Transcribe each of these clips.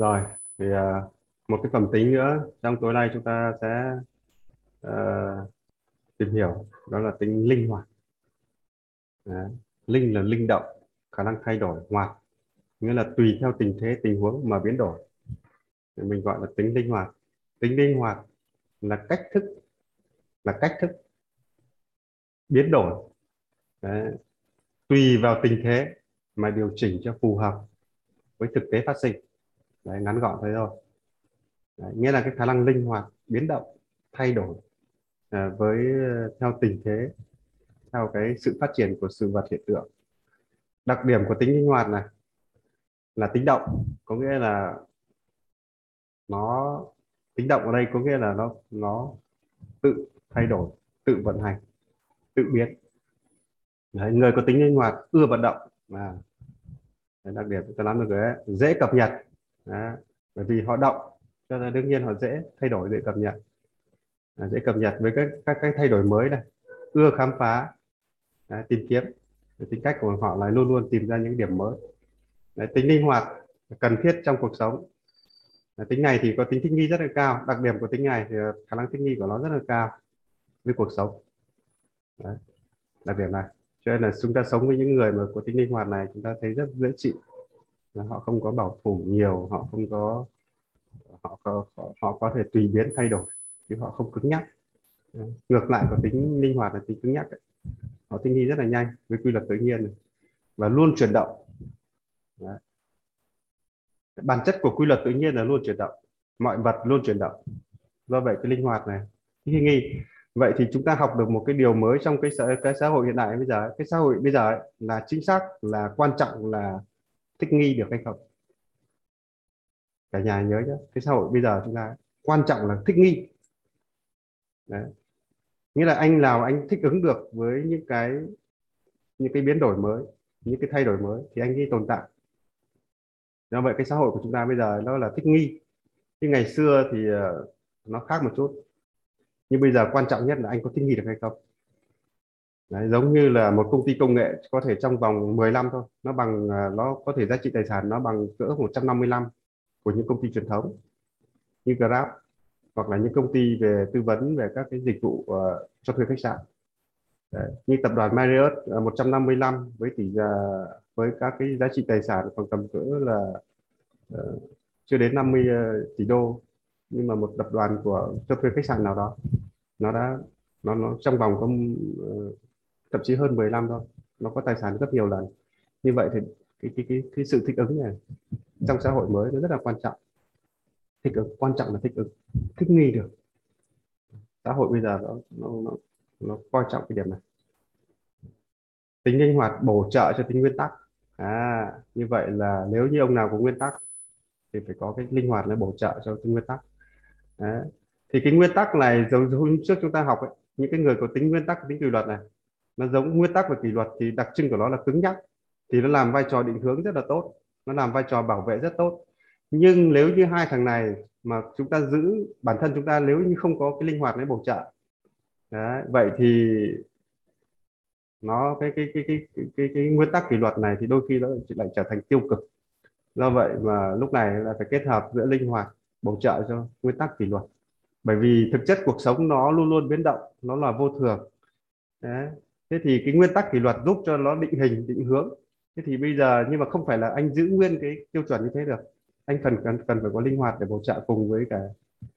rồi thì uh, một cái phẩm tính nữa. Trong tối nay chúng ta sẽ uh, tìm hiểu. Đó là tính linh hoạt. Đấy. linh là linh động khả năng thay đổi hoạt. Nghĩa là tùy theo tình thế tình huống mà biến đổi. Thì mình gọi là tính linh hoạt. Tính linh hoạt là cách thức là cách thức biến đổi. Đấy. tùy vào tình thế mà điều chỉnh cho phù hợp với thực tế phát sinh. Đấy, ngắn gọn thế thôi. Đấy, nghĩa là cái khả năng linh hoạt biến động thay đổi à, với ờ, theo tình thế theo cái sự phát triển của sự vật hiện tượng. Đặc điểm của tính linh hoạt này là tính động có nghĩa là nó tính động ở đây có nghĩa là nó nó tự thay đổi tự vận hành tự biến. Đấy, người có tính linh hoạt ưa vận động là đặc điểm tôi nói được đấy dễ cập nhật đó. bởi vì họ động cho nên đương nhiên họ dễ thay đổi dễ cập nhật. À, dễ cập nhật với các các cái thay đổi mới này. Ưa khám phá Đấy, tìm kiếm. Tính cách của họ là luôn luôn tìm ra những điểm mới. Đấy, tính linh hoạt cần thiết trong cuộc sống. Đấy, tính này thì có tính thích nghi rất là cao. Đặc điểm của tính này thì ờ, khả năng thích nghi của nó rất là cao với cuộc sống. Đấy, đặc điểm này. Cho nên là chúng ta sống với những người mà có tính linh hoạt này chúng ta thấy rất dễ chịu họ không có bảo thủ nhiều họ không có họ có họ, họ có thể tùy biến thay đổi chứ họ không cứng nhắc. Ngược lại có tính linh hoạt là tính cứng nhắc ấy. họ thích nghi rất là nhanh với quy luật tự nhiên này. và luôn chuyển động. Đấy. bản chất của quy luật tự nhiên là luôn chuyển động. Mọi vật luôn chuyển động. Do vậy cái linh hoạt này thích nghi. Vậy thì chúng ta học được một cái điều mới trong cái xã, cái xã hội hiện đại bây giờ cái xã hội bây giờ ấy, là chính xác là quan trọng là thích nghi được hay không? Cả nhà nhớ nhé cái xã hội bây giờ chúng ta quan trọng là thích nghi. Đấy. nghĩa là anh nào anh thích ứng được với những cái những cái biến đổi mới, những cái thay đổi mới thì anh ấy tồn tại. Do vậy cái xã hội của chúng ta bây giờ nó là thích nghi. Chứ ngày xưa thì ờ, nó khác một chút. Nhưng bây giờ quan trọng nhất là anh có thích nghi được hay không? Đấy, giống như là một công ty công nghệ có thể trong vòng 10 năm thôi nó bằng à, nó có thể giá trị tài sản nó bằng cỡ 150 năm của những công ty truyền thống như Grab hoặc là những công ty về tư vấn về các cái dịch vụ uh, cho thuê khách sạn Đấy. như tập đoàn Marriott à, uh, 150 năm với tỷ giá với các cái giá trị tài sản khoảng tầm cỡ là uh, chưa đến 50 uh, ờ, tỷ đô nhưng mà một tập đoàn của cho thuê khách sạn nào đó nó đã nó, nó trong vòng có uh, thậm chí hơn 10 năm thôi. Nó có tài sản gấp nhiều lần. Như vậy thì cái cái cái, cái sự thích ứng này trong xã hội mới nó rất là quan trọng. Thích ứng quan trọng là thích ứng thích nghi được. Xã hội bây giờ nó nó nó, nó coi trọng cái điểm này. Tính linh hoạt bổ trợ cho tính nguyên tắc. À như vậy là nếu như ông nào có nguyên tắc thì phải có cái linh hoạt để bổ trợ cho tính nguyên tắc. Đấy. thì cái nguyên tắc này giống hôm trước chúng ta học ấy, những cái người có tính nguyên tắc tính kỷ luật này nó giống nguyên tắc và kỷ luật thì đặc trưng của nó là cứng nhắc thì nó làm vai trò định hướng rất là tốt nó làm vai trò bảo vệ rất tốt. Nhưng nếu như hai thằng này mà chúng ta giữ bản thân chúng ta nếu như không có cái linh hoạt để bổ trợ Đấy, vậy thì nó cái cái cái cái cái, cái, cái nguyên tắc kỷ luật này thì đôi khi nó lại trở thành tiêu cực. Do vậy mà lúc này là phải kết hợp giữa linh hoạt bổ trợ cho nguyên tắc kỷ luật. Bởi vì thực chất cuộc sống nó luôn luôn biến động nó là vô thường Đấy thế thì cái nguyên tắc kỷ luật giúp cho nó định hình, định hướng. Thế thì bây giờ, nhưng mà không phải là anh giữ nguyên cái tiêu chuẩn như thế được. Anh cần cần cần phải có linh hoạt để bổ trợ cùng với cả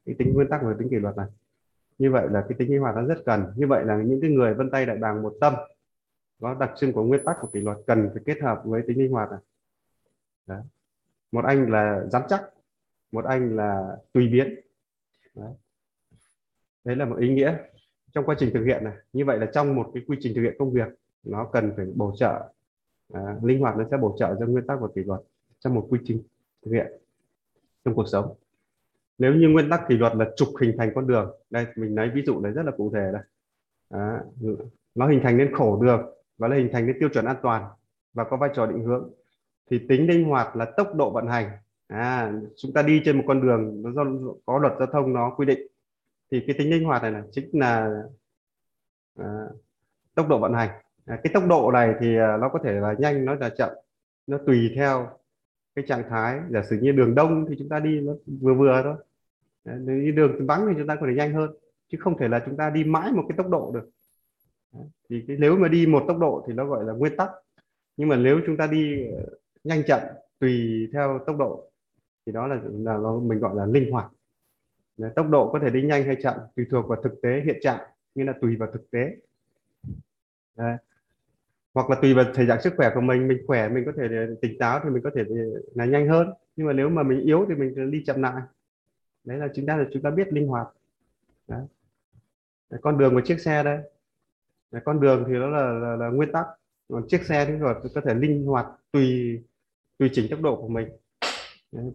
cái tính nguyên tắc và tính kỷ luật này. Như vậy là cái tính linh hoạt nó rất cần. Như vậy là những cái người vân tay đại bàng một tâm, có đặc trưng của nguyên tắc của kỷ luật, cần phải kết hợp với tính linh hoạt này. Đấy. một anh là dám chắc, một anh là tùy biến. Đấy. đấy là một ý nghĩa trong quá trình thực hiện này. Như vậy là trong một cái quy trình thực hiện công việc nó cần phải bổ trợ à, linh hoạt nó sẽ bổ trợ cho nguyên tắc và kỷ luật trong một quy trình thực hiện trong cuộc sống. Nếu như nguyên tắc kỷ luật là trục hình thành con đường đây mình lấy ví dụ này rất là cụ thể đây. À, nó hình thành nên khổ đường và là hình thành nên tiêu chuẩn an toàn và có vai trò định hướng thì tính linh hoạt là tốc độ vận hành. À, chúng ta đi trên một con đường nó do có luật giao thông nó quy định thì cái tính linh hoạt này là chính là à, tốc độ vận hành. À, cái tốc độ này thì à, nó có thể là nhanh nó là chậm nó tùy theo cái trạng thái. Giả sử như đường đông thì chúng ta đi nó vừa vừa thôi. À, nếu như đường vắng thì chúng ta có thể nhanh hơn chứ không thể là chúng ta đi mãi một cái tốc độ được. Thì cái, nếu mà đi một tốc độ thì nó gọi là nguyên tắc. Nhưng mà nếu chúng ta đi ờ, nhanh chậm tùy theo tốc độ thì đó là là nó mình gọi là linh hoạt tốc độ có thể đi nhanh hay chậm tùy thuộc vào thực tế hiện trạng như là tùy vào thực tế. Đấy. hoặc là tùy vào thời trạng sức khỏe của mình mình khỏe mình có thể ờ, tỉnh táo thì mình có thể ờ, là nhanh hơn. Nhưng mà nếu mà mình yếu thì mình đi chậm lại. Đấy là chúng ta là chúng ta biết linh hoạt. Đấy. Đấy, con đường của chiếc xe đây. Đấy, con đường thì nó là, là, là nguyên tắc. Còn chiếc xe thì có thể linh hoạt tùy tùy chỉnh tốc độ của mình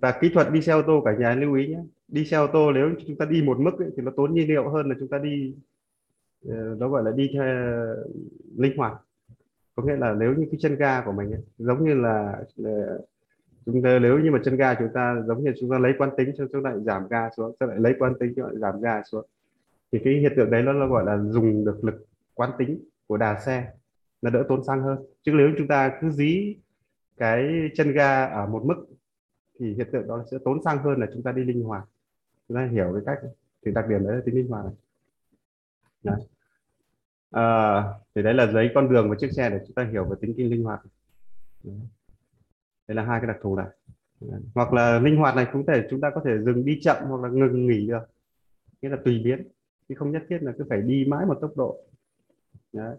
và kỹ thuật đi xe ô tô cả nhà lưu ý nhé. Đi xe ô tô nếu chúng ta đi một mức ấy, thì nó tốn nhiên liệu hơn là chúng ta đi ờ, nó gọi là đi theo linh hoạt. Có nghĩa là nếu như cái chân ga của mình ấy, giống như là ờ, chúng ta nếu như mà chân ga chúng ta giống như chúng ta lấy quán tính cho chúng ta lại giảm ga xuống chúng lại lấy quán tính cho lại giảm ga xuống thì cái hiện tượng đấy nó, nó gọi là dùng được lực quán tính của đà xe là đỡ tốn xăng hơn. Chứ nếu chúng ta cứ dí cái chân ga ở một mức thì hiện tượng đó sẽ tốn xăng hơn là chúng ta đi linh hoạt chúng ta hiểu cái cách thì đặc điểm đấy là tính linh hoạt này. Đấy. À, thì đấy là giấy con đường và chiếc xe để chúng ta hiểu về tính kinh linh hoạt đấy. đây là hai cái đặc thù này đấy. hoặc là linh hoạt này cũng thể chúng ta có thể dừng đi chậm hoặc là ngừng nghỉ được nghĩa là tùy biến chứ không nhất thiết là cứ phải đi mãi một tốc độ đấy.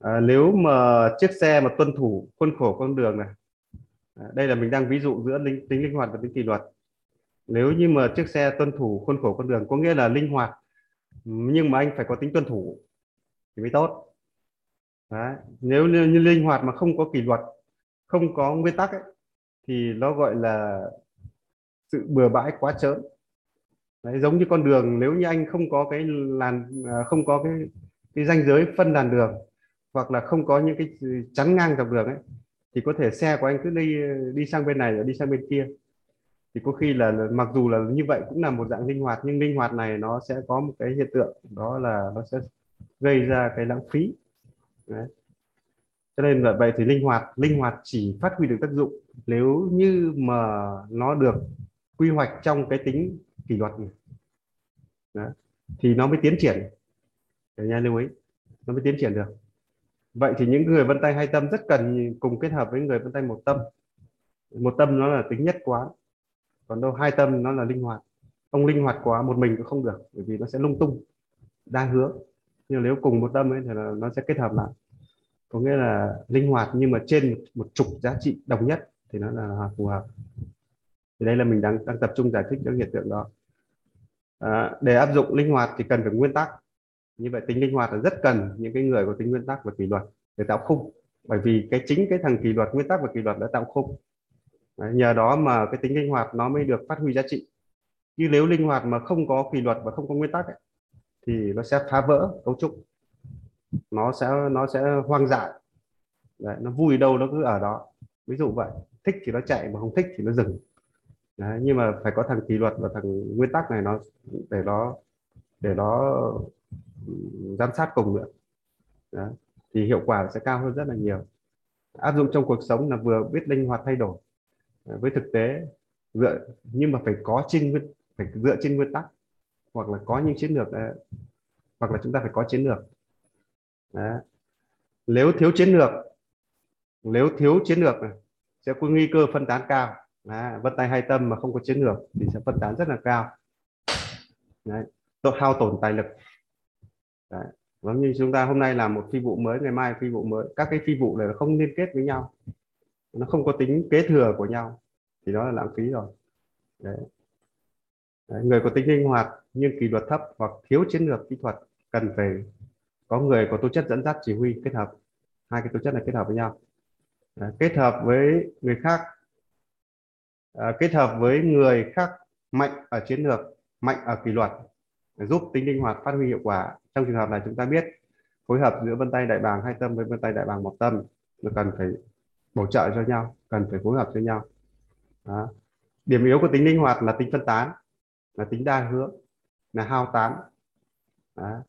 À, nếu mà chiếc xe mà tuân thủ khuôn khổ con đường này À, đây là mình đang ví dụ giữa linh, tính linh hoạt và tính kỷ luật nếu như mà chiếc xe tuân thủ khuôn khổ con đường có nghĩa là linh hoạt nhưng mà anh phải có tính tuân thủ thì mới tốt Đấy. nếu như, như linh hoạt mà không có kỷ luật không có nguyên tắc ấy, thì nó gọi là sự bừa bãi quá trớn Đấy, giống như con đường nếu như anh không có cái làn à, không có cái cái ranh giới phân làn đường hoặc là không có những cái chắn ngang dọc đường ấy thì có thể xe của anh cứ đi đi sang bên này rồi đi sang bên kia thì có khi là mặc dù là như vậy cũng là một dạng linh hoạt, nhưng linh hoạt này nó sẽ có một cái hiện tượng, đó là nó sẽ gây ra cái lãng phí Đấy. cho nên là vậy thì linh hoạt linh hoạt chỉ phát huy được tác dụng nếu như mà nó được quy hoạch trong cái tính kỷ luật này Đấy. thì nó mới tiến triển để nha, lưu ý, nó mới tiến triển được vậy thì những người vân tay hai tâm rất cần cùng kết hợp với người vân tay một tâm. Một tâm nó là tính nhất quán còn đâu hai tâm nó là linh hoạt. Ông linh hoạt quá một mình cũng không được bởi vì nó sẽ lung tung đa hướng. Nhưng nếu cùng một tâm ấy thì là nó sẽ kết hợp lại. Có nghĩa là linh hoạt nhưng mà trên một, một trục giá trị đồng nhất thì nó là phù hợp. Thì đây là mình đang đang tập trung giải thích những hiện tượng đó. À, để áp dụng linh hoạt thì cần phải nguyên tắc như vậy tính linh hoạt là rất cần những cái người có tính nguyên tắc và kỷ luật để tạo khung. Bởi vì cái chính cái thằng kỷ luật nguyên tắc và kỷ luật đã tạo khung. Đấy, nhờ đó mà cái tính linh hoạt nó mới được phát huy giá trị. Như nếu linh hoạt mà không có kỷ luật và không có nguyên tắc ấy, thì nó sẽ phá vỡ cấu trúc. Nó sẽ nó sẽ hoang dại. Đấy, nó vui đâu nó cứ ở đó. Ví dụ vậy thích thì nó chạy mà không thích thì nó dừng. Đấy, nhưng mà phải có thằng kỷ luật và thằng nguyên tắc này nó để nó để nó giám sát cùng nữa Đó. thì hiệu quả sẽ cao hơn rất là nhiều áp dụng trong cuộc sống là vừa biết linh hoạt thay đổi à, với thực tế, dựa, nhưng mà phải có trên nguyên, phải dựa trên nguyên tắc, hoặc là có những chiến lược à, hoặc là chúng ta phải có chiến lược Đó. nếu thiếu chiến lược, nếu thiếu chiến lược sẽ có nguy cơ phân tán cao Đó. vân tay hai tâm mà không có chiến lược thì sẽ phân tán rất là cao Đấy. hao tổn tài lực Đấy. giống như chúng ta hôm nay làm một phi vụ mới ngày mai phi vụ mới các cái phi vụ này không liên kết với nhau nó không có tính kế thừa của nhau thì đó là lãng phí rồi Đấy. Đấy. người có tính linh hoạt nhưng kỷ luật thấp hoặc thiếu chiến lược kỹ thuật cần phải có người có tố chất dẫn dắt chỉ huy kết hợp hai cái tố chất này kết hợp với nhau Đấy. kết hợp với người khác à, kết hợp với người khác mạnh ở chiến lược mạnh ở kỷ luật giúp tính linh hoạt phát huy hiệu quả. Trong trường hợp này chúng ta biết phối hợp giữa vân tay đại bàng hai tâm với vân tay đại bàng một tâm nó cần phải bổ trợ cho nhau cần phải phối hợp cho nhau. Đó. điểm yếu của tính linh hoạt là tính phân tán là tính đa hướng là hao tán. Đó.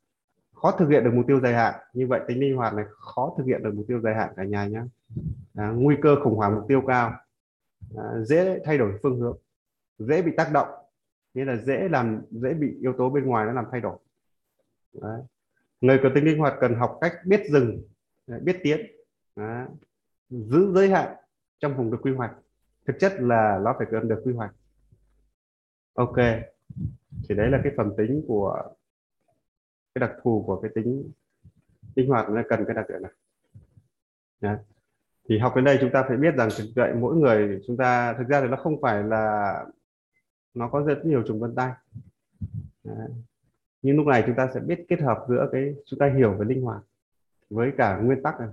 khó thực hiện được mục tiêu dài hạn. Như vậy tính linh hoạt này khó thực hiện được mục tiêu dài hạn cả nhà nhé. Nguy cơ khủng hoảng mục tiêu cao. À, dễ thay đổi phương hướng dễ bị tác động nghĩa là dễ làm, dễ bị yếu tố bên ngoài nó làm thay đổi Đấy. người có tính linh hoạt cần học cách biết dừng biết tiến, Đấy. giữ giới hạn trong vùng được quy hoạch thực chất là nó phải cần được quy hoạch ok thì đấy là cái phẩm tính của cái đặc thù của cái tính linh hoạt nó cần cái đặc điểm này đấy. thì học đến đây chúng ta phải biết rằng thực vậy mỗi người chúng ta, thực ra thì nó không phải là nó có rất nhiều trùng vân tay. Đấy. nhưng lúc này chúng ta sẽ biết kết hợp giữa cái chúng ta hiểu về linh hoạt với cả nguyên tắc này.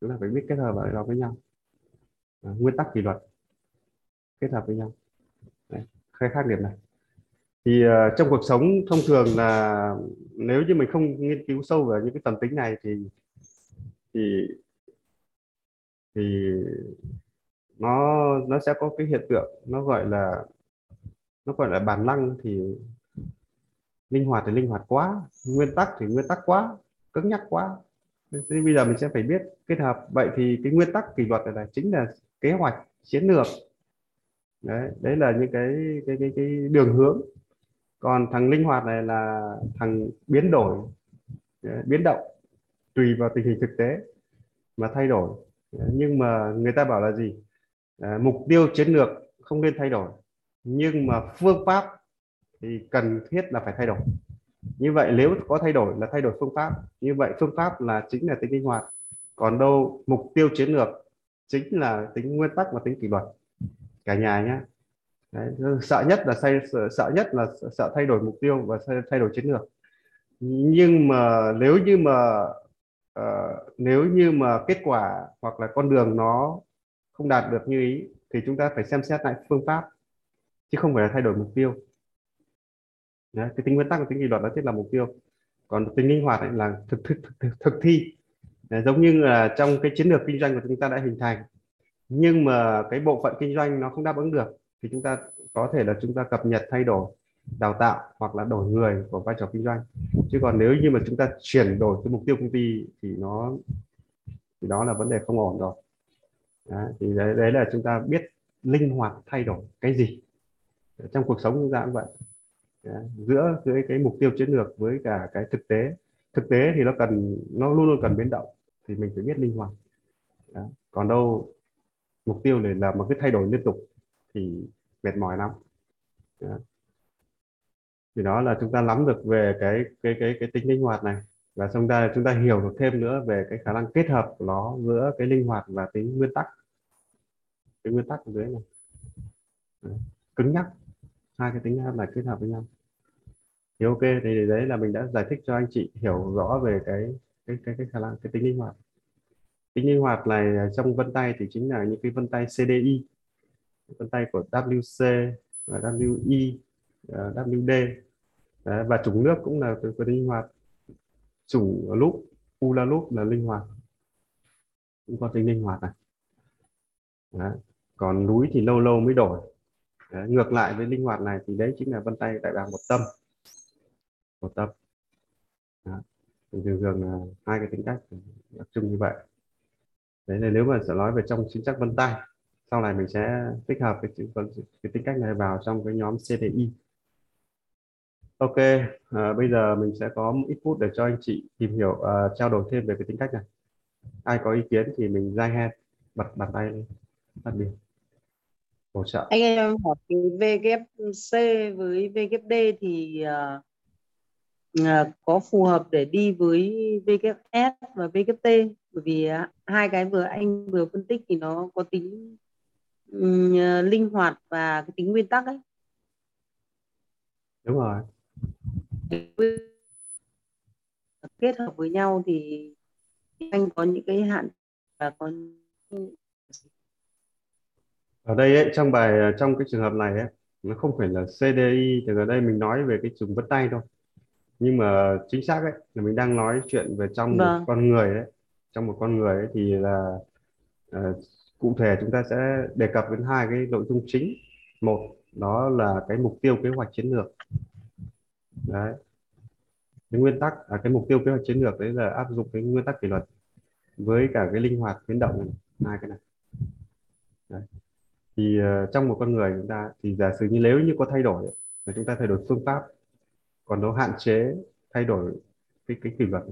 Chúng ta phải biết kết hợp vào với nhau. À, nguyên tắc kỷ luật kết hợp với nhau. Đấy, khai khác điểm này. Thì uh, trong cuộc sống thông thường là nếu như mình không nghiên cứu sâu về những cái tầm tính này thì thì thì nó nó sẽ có cái hiện tượng nó gọi là nó gọi là bản năng thì linh hoạt thì linh hoạt quá nguyên tắc thì nguyên tắc quá cứng nhắc quá. Nên bây giờ mình sẽ phải biết kết hợp. Vậy thì cái nguyên tắc kỷ luật này là chính là kế hoạch chiến lược. Đấy đấy là những cái cái cái cái đường hướng. Còn thằng linh hoạt này là thằng biến đổi biến động tùy vào tình hình thực tế mà thay đổi. Nhưng mà người ta bảo là gì? À, mục tiêu chiến lược không nên thay đổi nhưng mà phương pháp thì cần thiết là phải thay đổi. Như vậy nếu có thay đổi là thay đổi phương pháp. Như vậy phương pháp là chính là tính linh hoạt. Còn đâu mục tiêu chiến lược chính là tính nguyên tắc và tính kỷ luật. Cả nhà nhé. Đấy, sợ nhất là say sợ, sợ nhất là sợ thay đổi mục tiêu và thay đổi chiến lược. Nhưng mà nếu như mà uh, nếu như mà kết quả hoặc là con đường nó không đạt được như ý thì chúng ta phải xem xét lại phương pháp chứ không phải là thay đổi mục tiêu. Đấy, cái tính nguyên tắc và tính kỷ luật đó chính là mục tiêu. Còn tính linh hoạt là thực thực, thực, thực thi. Đấy, giống như là trong cái chiến lược kinh doanh của chúng ta đã hình thành. Nhưng mà cái bộ phận kinh doanh nó không đáp ứng được thì chúng ta có thể là chúng ta cập nhật thay đổi đào tạo hoặc là đổi người của vai trò kinh doanh. Chứ còn nếu như mà chúng ta chuyển đổi cái mục tiêu công ty thì nó thì đó là vấn đề không ổn rồi. Đấy, thì đấy, đấy là chúng ta biết linh hoạt thay đổi cái gì trong cuộc sống chúng ta cũng vậy dạ, giữa cái, cái mục tiêu chiến lược với cả cái thực tế thực tế thì nó cần nó luôn luôn cần biến động thì mình phải biết linh hoạt Đó. còn đâu mục tiêu để là một cái thay đổi liên tục thì mệt mỏi lắm đó. thì đó là chúng ta nắm được về cái cái cái cái tính linh hoạt này và xong ra chúng ta hiểu được thêm nữa về cái khả năng kết hợp của nó giữa cái linh hoạt và tính nguyên tắc cái nguyên tắc ở dưới này đó. cứng nhắc hai cái tính này kết hợp với nhau. Thì ok thì đấy là mình đã giải thích cho anh chị hiểu rõ về cái cái cái cái khả năng cái tính linh hoạt. Tính linh hoạt này trong vân tay thì chính là những cái vân tay CDI vân tay của WC và WI à, WD Đấy, và chủng nước cũng là cái cái linh hoạt. Chủng u ula lúc là linh hoạt. Cũng có tính linh hoạt này. Đấy. còn núi thì lâu lâu mới đổi. Đấy. ngược lại với linh hoạt này thì đấy chính là vân tay đại bàng một tâm một tâm Đấy. thì thường thường là hai cái tính cách đặc trưng như vậy đấy là nếu mà sẽ nói về trong chính chắc vân tay sau này mình sẽ tích hợp cái, cái tính cách này vào trong cái nhóm CDI Ok, à, bây giờ mình sẽ có một ít phút để cho anh chị tìm hiểu, uh, trao đổi thêm về cái tính cách này. Ai có ý kiến thì mình ra hand, bật bàn tay lên, phát biểu, hỗ trợ. Anh em hỏi cái VKC với VKD thì uh, uh, có phù hợp để đi với VKS và VKT bởi vì uh, hai cái vừa anh vừa phân tích thì nó có tính um, linh hoạt và cái tính nguyên tắc ấy. Đúng rồi kết hợp với nhau thì anh có những cái hạn và có ở đây ấy, trong bài trong cái trường hợp này ấy, nó không phải là CDI thì ở đây mình nói về cái trùng vân tay thôi. Nhưng mà chính xác ấy là mình đang nói chuyện về trong vâng. một con người ấy. Trong một con người ấy thì là uh, cụ thể chúng ta sẽ đề cập đến hai cái nội dung chính. Một đó là cái mục tiêu kế hoạch chiến lược. Đấy. Cái nguyên tắc à, cái mục tiêu kế hoạch chiến lược đấy là áp dụng cái nguyên tắc kỷ luật với cả cái linh hoạt biến động này hai cái này. Đấy thì uh, trong một con người chúng ta thì giả sử như nếu như có thay đổi là chúng ta thay đổi phương pháp còn nó hạn chế thay đổi cái cái kỷ luật.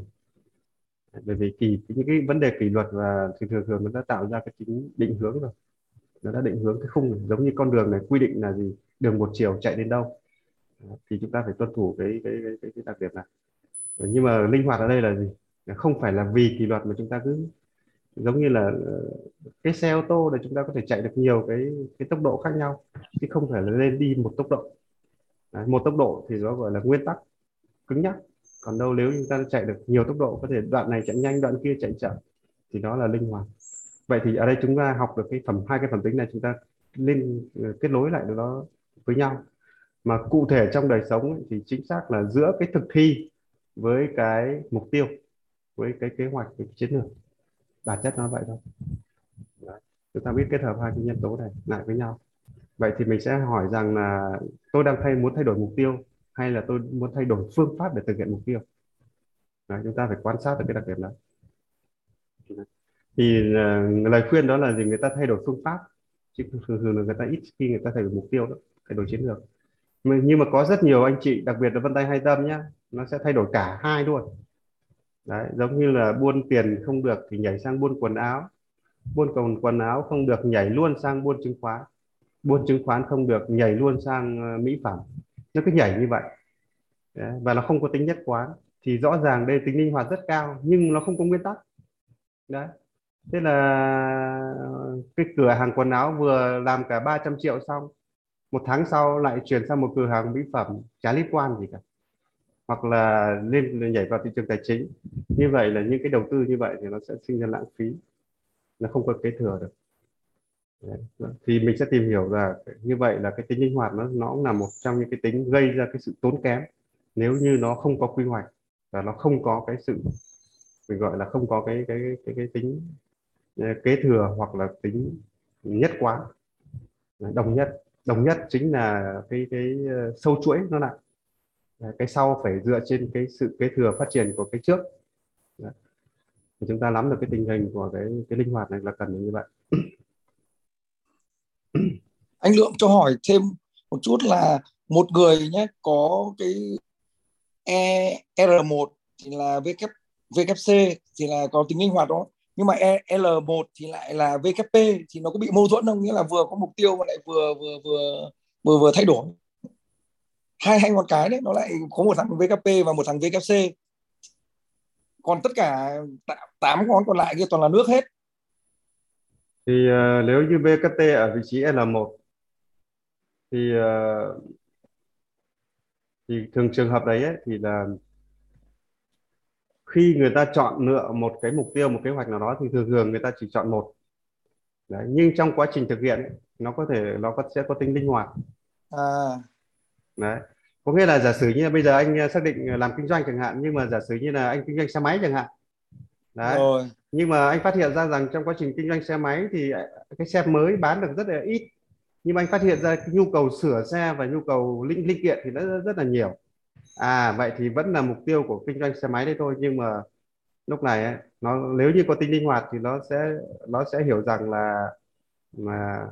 Bởi vì kỳ những cái vấn đề kỷ luật và thường thường thường nó đã tạo ra cái chính định hướng rồi. Nó đã định hướng cái khung này. giống như con đường này quy định là gì? Đường một chiều chạy đến đâu? Thì chúng ta phải tuân thủ cái cái cái, cái, cái đặc điểm này. Ờ, nhưng mà linh hoạt ở đây là gì? Không phải là vì kỷ luật mà chúng ta cứ giống như là ờ, cái xe ô tô để chúng ta có thể chạy được nhiều cái cái tốc độ khác nhau chứ không phải là lên đi một tốc độ. Đấy, một tốc độ thì nó gọi là nguyên tắc cứng nhắc. Còn đâu nếu chúng ta chạy được nhiều tốc độ có thể đoạn này chạy nhanh đoạn kia chạy chậm thì đó là linh hoạt. Vậy thì ở đây chúng ta học được cái phẩm hai cái phẩm tính này chúng ta liên ờ, kết nối lại nó với nhau. Mà cụ thể trong đời sống ấy, thì chính xác là giữa cái thực thi với cái mục tiêu với cái kế hoạch cái chiến lược bản chất nó vậy thôi. Đấy. chúng ta biết kết hợp hai cái nhân tố này lại với nhau. Vậy thì mình sẽ hỏi rằng là tôi đang thay muốn thay đổi mục tiêu hay là tôi muốn thay đổi phương pháp để thực hiện mục tiêu? Đấy, chúng ta phải quan sát được cái đặc điểm đó. Thì uh, lời khuyên đó là gì? Người ta thay đổi phương pháp chứ thường thường là người ta ít khi người ta thay đổi mục tiêu đó thay đổi chiến lược. Nhưng mà có rất nhiều anh chị đặc biệt là vân tay hai tâm nhá nó sẽ thay đổi cả hai luôn đấy giống như là buôn tiền không được thì nhảy sang buôn quần áo. Buôn còn quần áo không được nhảy luôn sang buôn chứng khoán. Buôn chứng khoán không được nhảy luôn sang ờ, mỹ phẩm. Nó cứ nhảy như vậy. Đấy, và nó không có tính nhất quán. Thì rõ ràng đây tính linh hoạt rất cao nhưng nó không có nguyên tắc. Đấy. Thế là ờ, cái cửa hàng quần áo vừa làm cả 300 triệu xong một tháng sau lại chuyển sang một cửa hàng mỹ phẩm chả liên quan gì cả. Hoặc là lên nhảy vào thị trường tài chính như vậy là những cái đầu tư như vậy thì nó sẽ sinh ra lãng phí. Nó không có kế thừa được. Đấy. thì mình sẽ tìm hiểu là như vậy là cái tính linh hoạt nó nó cũng là một trong những cái tính gây ra cái sự tốn kém. Nếu như nó không có quy hoạch và nó không có cái sự mình gọi là không có cái cái cái, cái tính ờ, kế thừa hoặc là tính nhất quán. Đồng nhất đồng nhất chính là cái cái ờ, sâu chuỗi nó lại. Cái sau phải dựa trên cái sự kế thừa phát triển của cái trước. Đấy. thì chúng ta nắm được cái tình hình của cái cái linh hoạt này là cần như vậy. Anh lượng cho hỏi thêm một chút là một người nhé có cái e R1 thì là VK, VKC thì là có tính linh hoạt đó nhưng mà e, L1 thì lại là VKP thì nó có bị mâu thuẫn không? Nghĩa là vừa có mục tiêu mà lại vừa vừa vừa vừa vừa thay đổi. Hai hai ngón cái đấy nó lại có một thằng VKP và một thằng VKC còn tất cả tám ngón còn lại kia toàn là nước hết. Thì uh, nếu như VKT ở vị trí L1 thì uh, thì thường trường hợp đấy ấy, thì là khi người ta chọn lựa một cái mục tiêu một kế hoạch nào đó thì thường thường người ta chỉ chọn một. Đấy, nhưng trong quá trình thực hiện ấy, nó có thể nó có sẽ có tính linh hoạt. À. đấy có nghĩa là giả sử như là bây giờ anh xác định làm kinh doanh chẳng hạn nhưng mà giả sử như là anh kinh doanh xe máy chẳng hạn. Đấy. Rồi. nhưng mà anh phát hiện ra rằng trong quá trình kinh doanh xe máy thì cái xe mới bán được rất là ít. Nhưng mà anh phát hiện ra cái nhu cầu sửa xe và nhu cầu linh linh kiện thì nó rất, rất là nhiều. À vậy thì vẫn là mục tiêu của kinh doanh xe máy đấy thôi nhưng mà lúc này ấy, nó nếu như có tính linh hoạt thì nó sẽ nó sẽ hiểu rằng là mà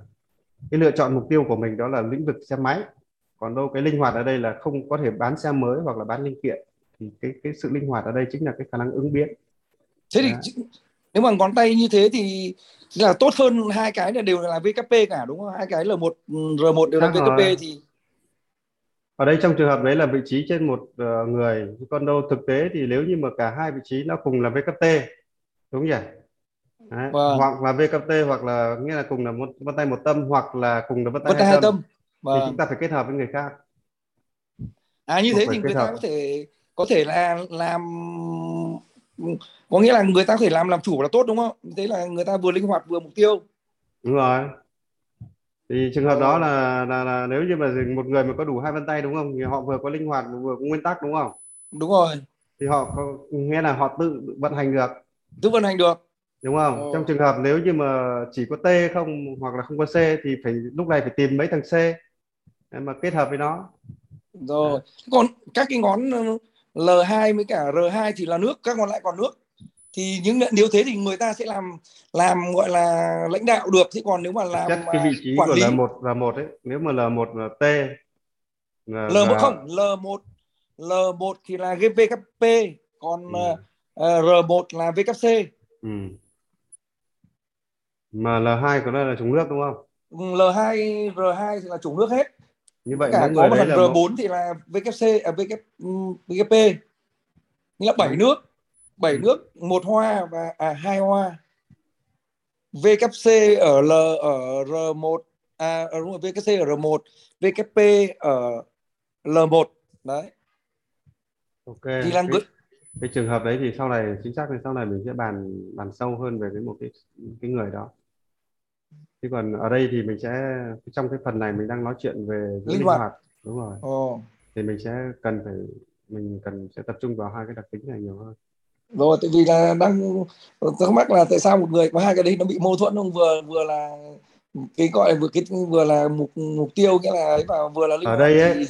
cái lựa chọn mục tiêu của mình đó là lĩnh vực xe máy còn đâu cái linh hoạt ở đây là không có thể bán xe mới hoặc là bán linh kiện thì cái cái sự linh hoạt ở đây chính là cái khả năng ứng biến thế thì Đó. nếu mà ngón tay như thế thì là tốt hơn hai cái là đều là VKP cả đúng không hai cái là một R1 đều là VKP rồi. thì ở đây trong trường hợp đấy là vị trí trên một uh, người còn đâu thực tế thì nếu như mà cả hai vị trí nó cùng là VKT đúng nhỉ Đấy. Vâng. hoặc là VKT hoặc là nghĩa là cùng là một vân tay một tâm hoặc là cùng là vân tay, hai, hai tâm, tâm. Vâng. thì chúng ta phải kết hợp với người khác. À như thế thì người ta có thể có thể là làm có nghĩa là người ta có thể làm làm chủ là tốt đúng không? Thế là người ta vừa linh hoạt vừa mục tiêu. Đúng rồi. Thì trường hợp ờ. đó là, là là nếu như mà một người mà có đủ hai vân tay đúng không? Thì họ vừa có linh hoạt vừa có nguyên tắc đúng không? Đúng rồi. Thì họ có, nghe là họ tự vận hành được. Tự vận hành được. Đúng không? Ờ. trong trường hợp nếu như mà chỉ có T không hoặc là không có C thì phải lúc này phải tìm mấy thằng C mà kết hợp với nó. Rồi. Còn các cái ngón L2 với cả R2 thì là nước các ngón lại còn nước. Thì những nếu thế thì người ta sẽ làm làm gọi là lãnh đạo được. Chứ còn nếu mà làm chất cái vị trí quản của lý L1 L1 ấy nếu mà L1 là T là, L1 là- không L1 L1 thì là VKP còn Ừ. ờ, R1 là VKC ừ. mà L2 của nó là trùng nước đúng không? L2 R2 thì là chủ nước hết như vậy cả có người một thằng là R4 một, thì là VKC à, ừm, VKP nghĩa là bảy Ừ. nước bảy Ừ. nước một hoa và à hai hoa. VKC ở L ở R1 à ở đúng rồi VKC ở R1 VKP ở L1 đấy. Ok thì là cái, cái trường hợp đấy thì sau này chính xác thì sau này mình sẽ bàn bàn sâu hơn về cái một cái cái người đó chứ còn ở đây thì mình sẽ trong cái phần này mình đang nói chuyện về Linh linh hoạt. hoạt. Đúng rồi. Ồ. thì mình sẽ cần phải mình cần sẽ tập trung vào hai cái đặc tính này nhiều hơn. Rồi tại vì là đang thắc mắc là tại sao một người có hai cái đấy nó bị mâu thuẫn không? Vừa vừa là cái gọi là vừa cái vừa là mục mục tiêu nghĩa là ấy và vừa là linh ở đây ấy thì,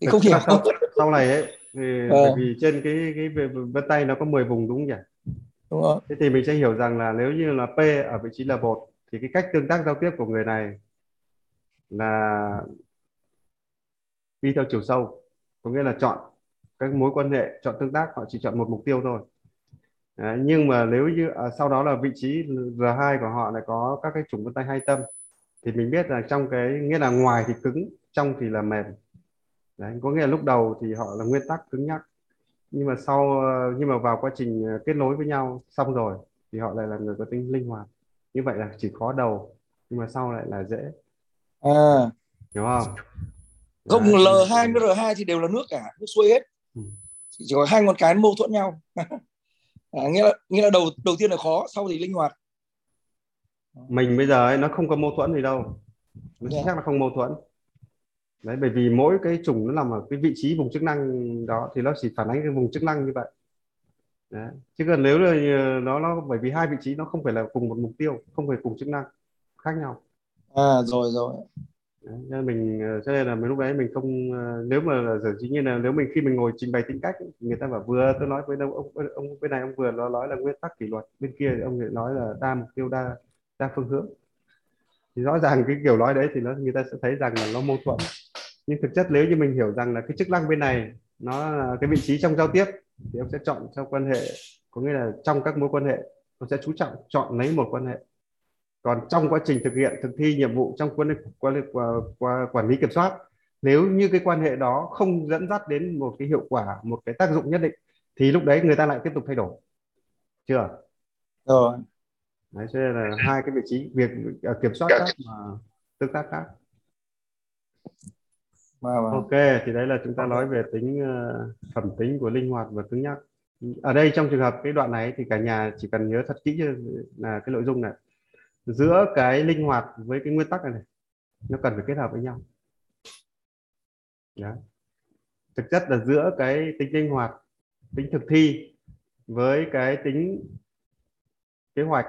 thì không hiểu. sau, sau này ấy thì Ờ. bởi vì trên cái cái vân tay nó có 10 vùng đúng không nhỉ? Đúng không thế thì mình sẽ hiểu rằng là nếu như là P ở vị trí là một thì cái cách tương tác giao tiếp của người này là đi theo chiều sâu có nghĩa là chọn các mối quan hệ chọn tương tác họ chỉ chọn một mục tiêu thôi. Đấy, nhưng mà nếu như à, sau đó là vị trí R2 của họ lại có các cái chủng vân tay hai tâm thì mình biết là trong cái nghĩa là ngoài thì cứng trong thì là mềm. Đấy, có nghĩa là lúc đầu thì họ là nguyên tắc cứng nhắc nhưng mà sau ờ, nhưng mà vào quá trình ờ, kết nối với nhau xong rồi thì họ lại là người có tính linh hoạt như vậy là chỉ khó đầu nhưng mà sau lại là dễ. À. Hiểu không? Không Đấy, L2 với R2 thì đều là nước cả nước xuôi hết. Ừ. chỉ có hai ngón cái mâu thuẫn nhau. À, nghĩa là nghĩa là đầu đầu tiên là khó sau thì linh hoạt. Mình bây giờ ấy, nó không có mâu thuẫn gì đâu. Nó Dạ. chính xác là không mâu thuẫn. Đấy bởi vì mỗi cái chủng nó nằm ở cái vị trí vùng chức năng đó thì nó chỉ phản ánh cái vùng chức năng như vậy đấy. chứ còn nếu là ờ, nó nó bởi vì hai vị trí nó không phải là cùng một mục tiêu không phải cùng chức năng khác nhau. À rồi rồi. Đấy, nên mình ờ, cho nên là mình lúc đấy mình không ờ, nếu mà là giờ dĩ nhiên là nếu mình khi mình ngồi trình bày tính cách người ta bảo vừa tôi nói với ông ông, ông bên này ông vừa nó nói là nguyên tắc kỷ luật bên kia thì ông lại nói là đa mục tiêu đa đa phương hướng. Thì rõ ràng cái kiểu nói đấy thì nó người ta sẽ thấy rằng là nó mâu thuẫn. Nhưng thực chất nếu như mình hiểu rằng là cái chức năng bên này nó là cái vị trí trong giao tiếp thì ông sẽ chọn trong quan hệ có nghĩa là trong các mối quan hệ ông sẽ chú trọng chọn lấy một quan hệ. Còn trong quá trình thực hiện thực thi nhiệm vụ trong quân quản, quản, quản, quản lý kiểm soát nếu như cái quan hệ đó không dẫn dắt đến một cái hiệu quả một cái tác dụng nhất định thì lúc đấy người ta lại tiếp tục thay đổi. Chưa? Rồi. Đấy cho nên là hai cái vị trí việc ờ, kiểm soát khác mà tương tác khác mà, mà. ok thì đấy là chúng ta nói về tính ờ, phẩm tính của linh hoạt và cứng nhắc. Ở đây trong trường hợp cái đoạn này thì cả nhà chỉ cần nhớ thật kỹ là cái nội dung này. Giữa cái linh hoạt với cái nguyên tắc này, này nó cần phải kết hợp với nhau. Đấy. thực chất là giữa cái tính linh hoạt tính thực thi với cái tính kế hoạch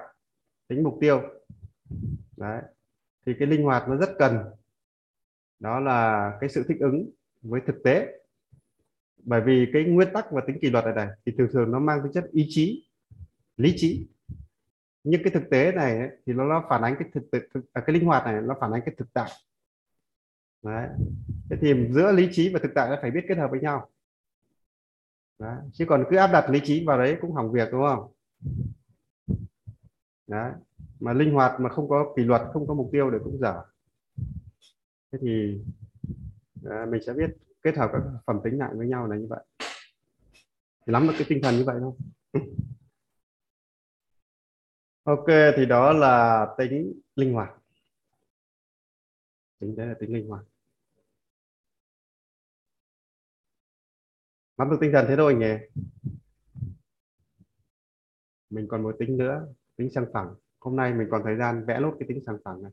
tính mục tiêu. Đấy. Thì cái linh hoạt nó rất cần đó là cái sự thích ứng với thực tế. Bởi vì cái nguyên tắc và tính kỷ luật này này thì thường thường nó mang tính chất ý chí lý trí. Nhưng cái thực tế này ấy, thì nó, nó phản ánh cái thực, thực, thực à, cái linh hoạt này nó phản ánh cái thực tại. Đấy. Thế thì giữa lý trí và thực tại nó phải biết kết hợp với nhau. Đấy. chứ còn cứ áp đặt lý trí vào đấy cũng hỏng việc đúng không? Đấy. Mà linh hoạt mà không có kỷ luật không có mục tiêu để cũng dở thế thì à, mình sẽ biết kết hợp các phẩm tính lại với nhau là như vậy. Thì nắm được cái tinh thần như vậy thôi. Ok thì đó là tính linh hoạt. Tính đấy là tính linh hoạt. Nắm được tinh thần thế thôi nhỉ? Mình còn một tính nữa tính sang phẳng. Hôm nay mình còn thời gian vẽ lốt cái tính sang phẳng này.